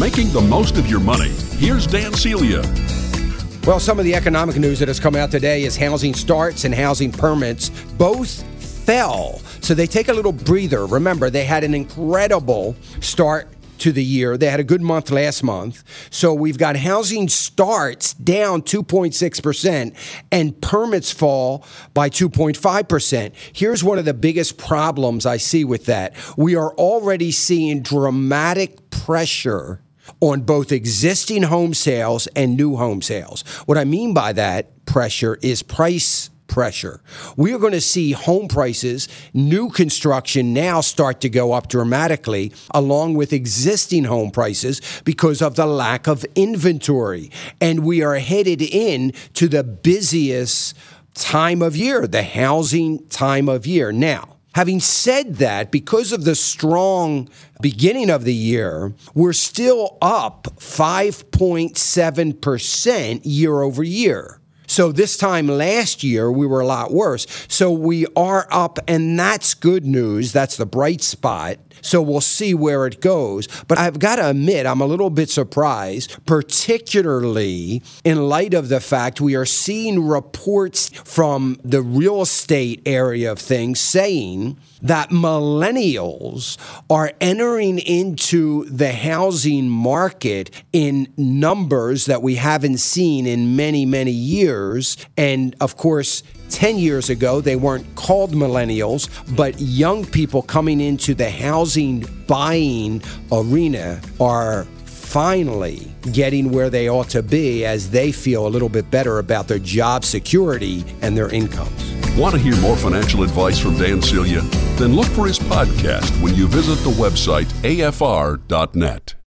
Making the most of your money. Here's Dan Celia. Well, some of the economic news that has come out today is housing starts and housing permits both fell. So they take a little breather. Remember, they had an incredible start to the year. They had a good month last month. So we've got housing starts down 2.6% and permits fall by 2.5%. Here's one of the biggest problems I see with that. We are already seeing dramatic pressure on both existing home sales and new home sales. What I mean by that pressure is price pressure. We are going to see home prices, new construction now start to go up dramatically, along with existing home prices because of the lack of inventory. And we are headed in to the busiest time of year, the housing time of year. Now, Having said that, because of the strong beginning of the year, we're still up 5.7% year over year. So this time last year, we were a lot worse. So we are up, and that's good news. That's the bright spot. So we'll see where it goes. But I've got to admit, I'm a little bit surprised, particularly in light of the fact we are seeing reports from the real estate area of things saying that millennials are entering into the housing market in numbers that we haven't seen in many, many years. And of course, 10 years ago, they weren't called millennials, but young people coming into the housing buying arena are finally getting where they ought to be as they feel a little bit better about their job security and their incomes. Want to hear more financial advice from Dan Celia? Then look for his podcast when you visit the website afr.net.